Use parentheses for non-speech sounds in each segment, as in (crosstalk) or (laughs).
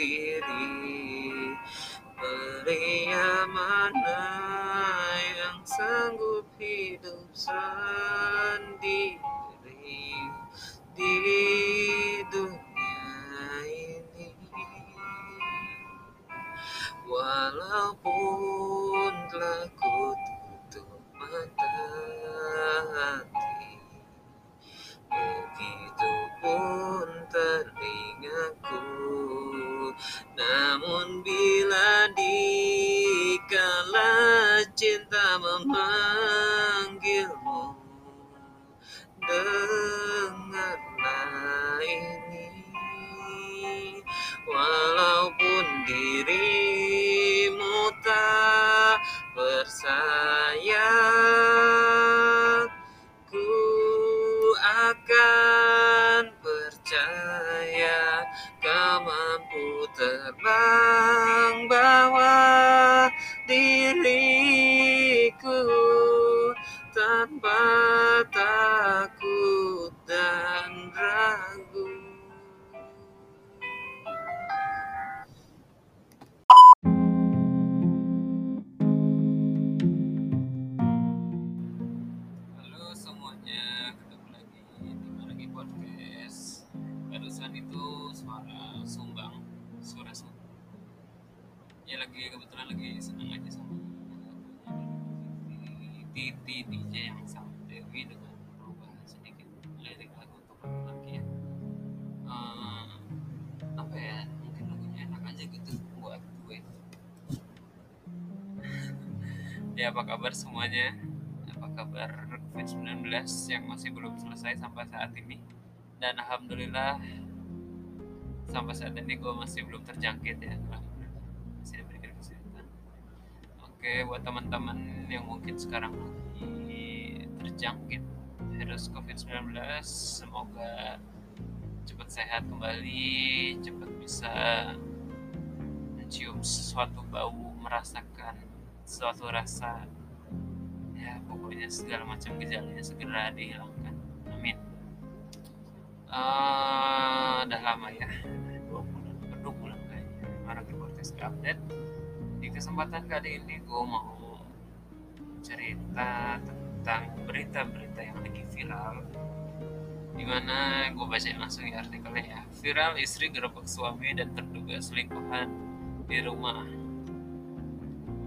diri Pria mana yang sanggup hidup sendiri di dunia ini. Walaupun telah ku tutup mata hati Begitupun telingaku Namun bila dikala cinta memanggilmu Dengarlah ini. Walaupun dirimu tak bersayap Ku akan terbang bawah diriku Lagi kebetulan lagi senang aja sama Titi DJ yang sama Dewi dengan berubah sedikit lirik lagu untuk laki ya. Eh, apa ya? Mungkin lagunya enak aja gitu buat gue. (laughs) ya apa kabar semuanya? apa kabar COVID-19 yang masih belum selesai sampai saat ini dan alhamdulillah sampai saat ini gue masih belum terjangkit ya alhamdulillah masih diberikan kesehatan oke buat teman-teman yang mungkin sekarang lagi terjangkit virus COVID-19 semoga cepat sehat kembali cepat bisa mencium sesuatu bau merasakan suatu rasa. Ya pokoknya segala macam gejalanya segera dihilangkan. Amin. Uh, udah lama ya dua bulan berdua bulan kayaknya. Di podcast update kesempatan kali ini gue mau cerita tentang berita-berita yang lagi viral. Di mana gue bacain langsung ya artikelnya ya. Viral istri gerebek suami dan terduga selingkuhan di rumah.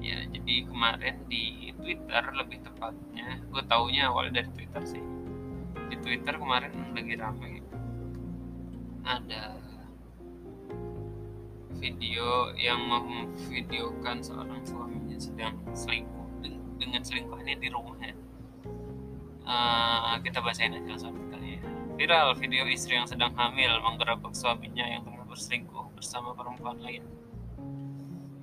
Ya jadi kemarin di Twitter lebih tepatnya gue taunya awal dari Twitter sih. Di Twitter kemarin lagi rame. Ada video yang memvideokan seorang suaminya sedang selingkuh dengan selingkuhannya di rumahnya uh, kita bacain aja artikelnya viral video istri yang sedang hamil menggerebek suaminya yang tengah berselingkuh bersama perempuan lain.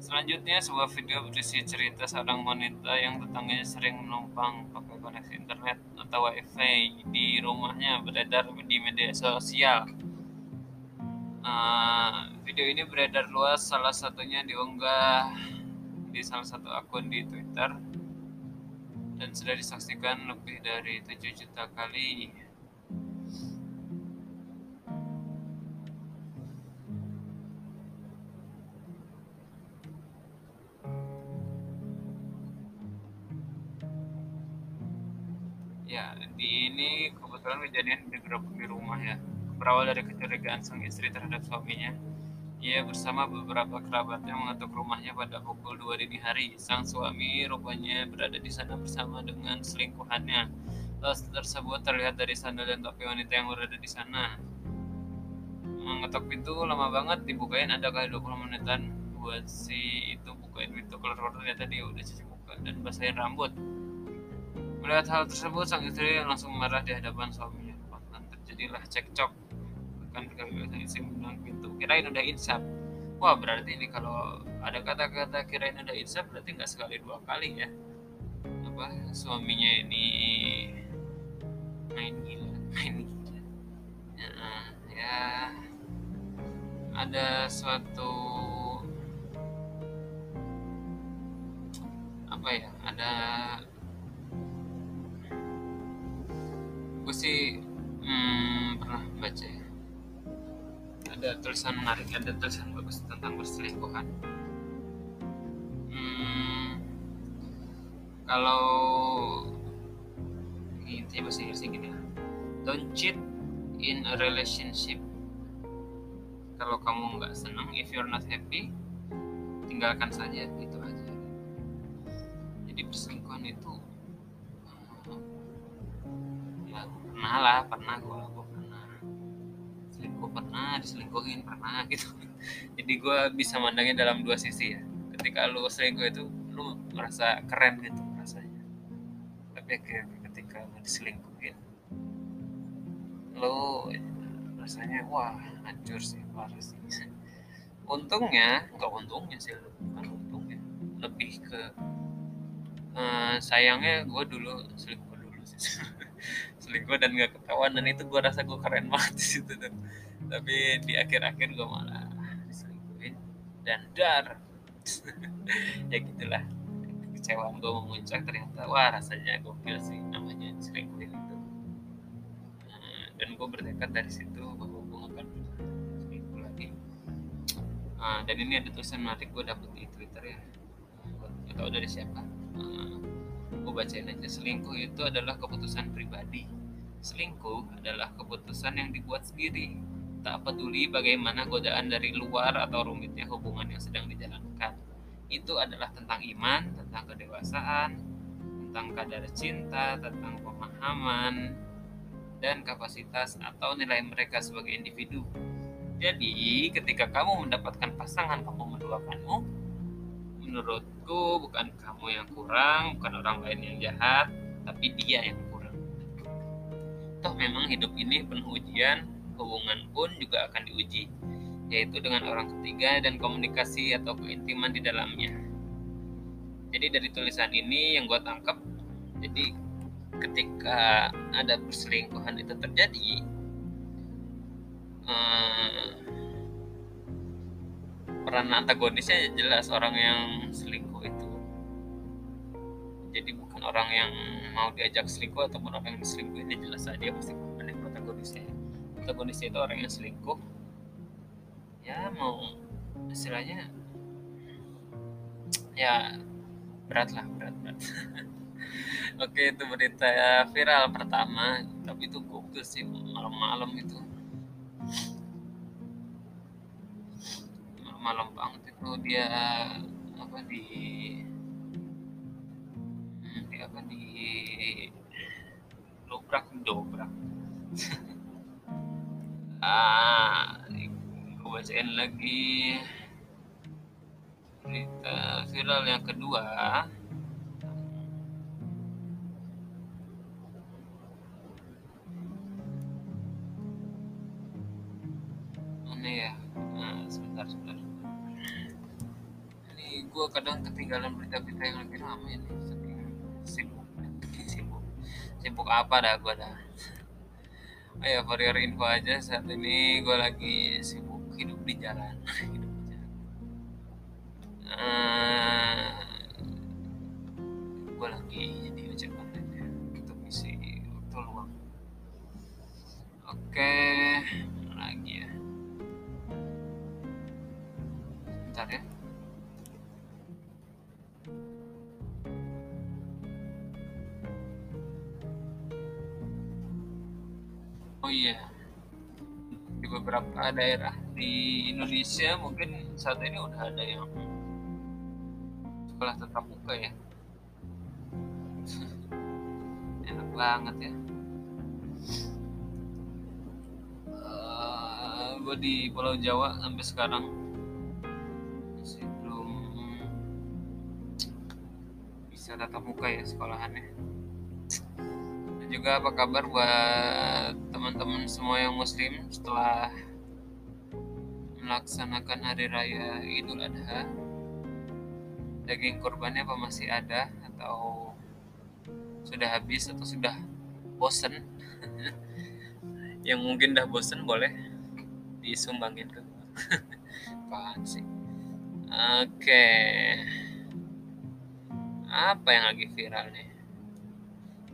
Selanjutnya, sebuah video berisi cerita seorang wanita yang tetangganya sering menumpang pakai koneksi internet atau wifi di rumahnya beredar di media sosial. Uh, video ini beredar luas, salah satunya diunggah di salah satu akun di Twitter dan sudah disaksikan lebih dari 7 juta kali. Ya, di ini kebetulan kejadian digerebek di rumah ya. Berawal dari kecurigaan sang istri terhadap suaminya, ia bersama beberapa kerabatnya mengetuk rumahnya pada pukul 2 dini hari. Sang suami rupanya berada di sana bersama dengan selingkuhannya. Tas tersebut terlihat dari sandal dan topi wanita yang berada di sana. Mengetok pintu lama banget, dibukain ada kali 20 menitan buat si itu bukain pintu keluar ternyata dia udah cuci muka dan basahin rambut. Melihat hal tersebut, sang istri langsung marah di hadapan suaminya. Bahkan terjadilah cekcok. Bahkan ketika sang istri pintu, kirain udah insap. Wah, berarti ini kalau ada kata-kata kirain udah insap, berarti nggak sekali dua kali ya. Apa suaminya ini main gila, (laughs) main gila. Ya, ya ada suatu apa ya ada gue sih hmm, pernah baca ya ada tulisan menarik ada tulisan bagus tentang perselingkuhan. Hmm, kalau intinya bahasa Inggrisnya gini ya. Don't cheat in a relationship. Kalau kamu nggak senang if you're not happy tinggalkan saja itu aja. Jadi perselingkuhan itu ya pernah lah pernah gue pernah diselingkuhin pernah (laughs) gitu. Jadi gue bisa mandangnya dalam dua sisi ya. Ketika lu selingkuh itu lu merasa keren gitu rasanya. Tapi ketika lu diselingkuhin lu rasanya wah hancur sih parah sih. (laughs) Untungnya nggak untungnya sih bukan untungnya. Lebih ke uh, sayangnya gue dulu selingkuh dulu sih (laughs) selingkuh dan nggak ketahuan dan itu gue rasa gue keren banget di situ tuh tapi di akhir-akhir gue malah diselingkuhin dan dar. (laughs) Ya gitulah. Kecewaan gue memuncak ternyata wah rasanya gokil sih namanya selingkuhin itu. Dan gue bertekad dari situ bahwa gue akan selingkuh lagi. Uh, dan ini ada tulisan menarik gue dapet di twitter ya. Gue tahu dari siapa. Uh, gue bacain aja selingkuh itu adalah keputusan pribadi selingkuh adalah keputusan yang dibuat sendiri tak peduli bagaimana godaan dari luar atau rumitnya hubungan yang sedang dijalankan itu adalah tentang iman tentang kedewasaan tentang kadar cinta tentang pemahaman dan kapasitas atau nilai mereka sebagai individu. Jadi, ketika kamu mendapatkan pasangan kamu menduakanmu, menurutku bukan kamu yang kurang, bukan orang lain yang jahat, tapi dia yang. Toh memang hidup ini penuh ujian, hubungan pun juga akan diuji, yaitu dengan orang ketiga dan komunikasi atau keintiman di dalamnya. Jadi dari tulisan ini yang gue tangkap, jadi ketika ada perselingkuhan itu terjadi eh, peran antagonisnya jelas orang yang selingkuh itu jadi bukan orang yang mau diajak selingkuh ataupun orang yang diselingkuh ini jelas saja dia pasti korban yang protagonisnya protagonisnya itu orang yang selingkuh. Ya mau istilahnya ya berat lah berat berat. (laughs) Oke itu berita viral pertama tapi itu gokil sih malam-malam itu. Malam banget itu dia apa di bacain lagi. Berita viral yang kedua. Gue kadang ketinggalan berita-berita yang lebih ramai nih. Sibuk. Sibuk. Sibuk apa dah gue dah? Oh ya for your info aja saat ini gue lagi sibuk di jalan. Hidup di jalan uh, gue lagi jadi ojek online ya untuk misi waktu luang. Oke okay. lagi ya. Bentar ya. Oh iya di beberapa daerah di Indonesia mungkin saat ini udah ada yang sekolah tetap muka ya. (laughs) Enak banget ya. Uh, eh, gue di Pulau Jawa sampai sekarang. Masih belum bisa tatap muka ya sekolahannya. Juga apa kabar buat teman-teman semua yang muslim setelah melaksanakan hari raya Idul Adha daging kurbannya apa masih ada atau sudah habis atau sudah bosen? (laughs) Yang mungkin udah bosen boleh disumbangin ke (laughs) apaan sih? Oke. Okay. apa yang lagi viral nih?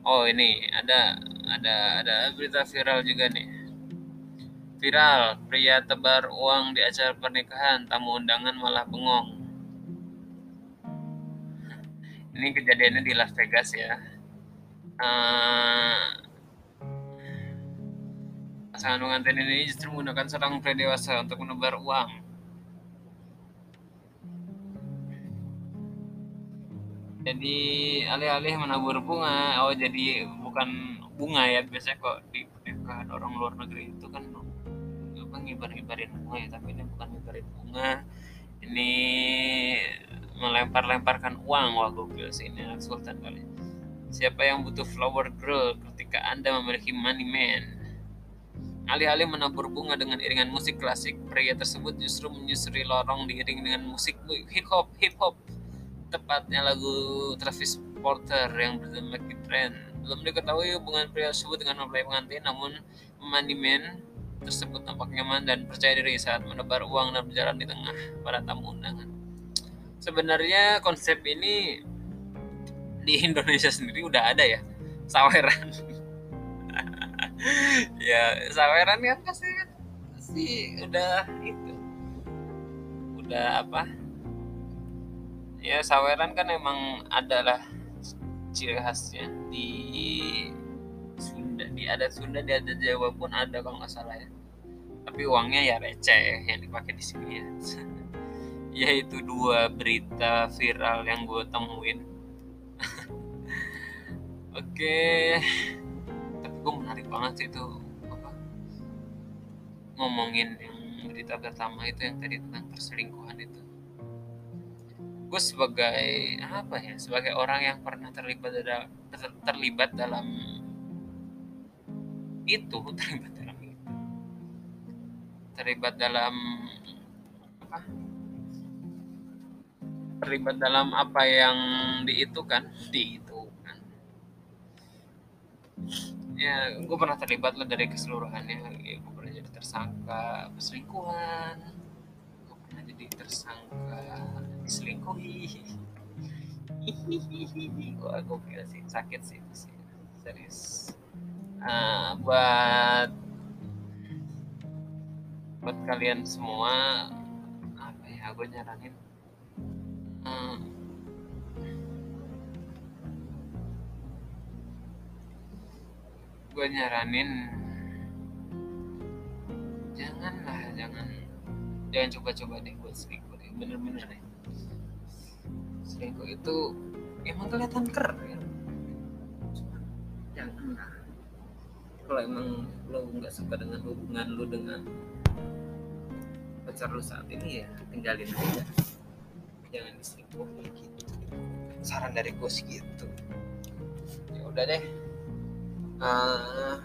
Oh ini ada ada ada berita viral juga nih viral. Pria tebar uang di acara pernikahan tamu undangan malah bengong. Ini kejadiannya di Las Vegas ya. Uh, pasangan pengantin ini justru menggunakan seorang pria dewasa untuk menebar uang. Jadi alih-alih menabur bunga oh jadi bukan bunga ya biasanya kok di pernikahan orang luar negeri itu kan apa ngibar-ngibarin bunga ya tapi ini bukan ngibarin bunga. Ini melempar-lemparkan uang wah gokil sih ini sultan kali. Siapa yang butuh flower girl ketika anda memiliki money man? Alih-alih menabur bunga dengan iringan musik klasik, pria tersebut justru menyusuri lorong diiring dengan musik hip hop, hip hop tepatnya lagu Travis Porter yang di tren. Belum diketahui hubungan pria tersebut dengan mempelai pengantin, namun Money Man tersebut tampak nyaman dan percaya diri saat menebar uang dan berjalan di tengah para tamu undangan. Sebenarnya konsep ini di Indonesia sendiri udah ada ya, saweran. (laughs) ya saweran kan pasti kan pasti udah itu udah apa ya saweran kan emang adalah ciri khasnya di Sunda. Di adat Sunda di adat Jawa pun ada kalau nggak salah ya. Tapi uangnya ya receh yang dipakai di sini ya. (laughs) Yaitu dua berita viral yang gue temuin. (laughs) Oke. Tapi gue menarik banget sih itu apa ngomongin yang berita pertama itu yang tadi tentang perselingkuhan itu. Gue sebagai apa ya sebagai orang yang pernah terlibat dalam ter, terlibat dalam itu (laughs) terlibat dalam itu. Terlibat dalam apa? Terlibat dalam apa yang diitukan? Diitukan. Ya gue pernah terlibat lah dari keseluruhannya. Ya, gue pernah jadi tersangka perselingkuhan. Gue pernah jadi tersangka diselingkuhi. (laughs) Wah gokil sih sakit sih itu sih serius uh, buat buat kalian semua apa ya gue nyaranin uh, gue nyaranin janganlah jangan jangan coba-coba deh buat selingkuh deh bener-bener deh. Selingkuh itu emang kelihatan keren kalau emang lo nggak suka dengan hubungan lo dengan pacar lo saat ini ya tinggalin aja. Jangan diselingkuh gitu. Saran dari gue sih gitu. Ya udah deh. Uh, ah,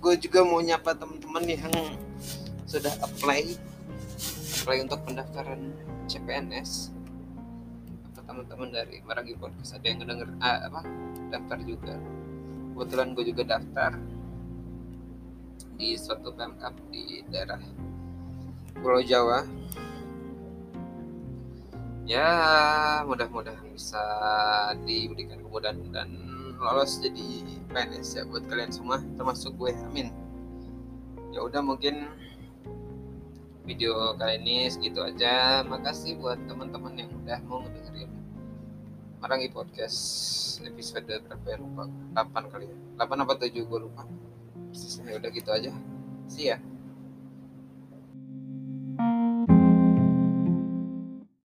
gue juga mau nyapa teman-teman yang sudah apply. Apply untuk pendaftaran CPNS teman-teman dari Maragi Podcast? Ada yang ngedenger ah, apa daftar juga kebetulan gue juga daftar di suatu pemkap di daerah Pulau Jawa. Ya mudah-mudahan bisa diberikan kemudahan dan lolos jadi PNS ya buat kalian semua termasuk gue amin. Ya udah mungkin video kali ini segitu aja. Makasih buat teman-teman yang udah mau Marangi Podcast episode berapa ya? Lupa. 8 kali ya? 8 apa 7 gue lupa. Ya udah gitu aja. See ya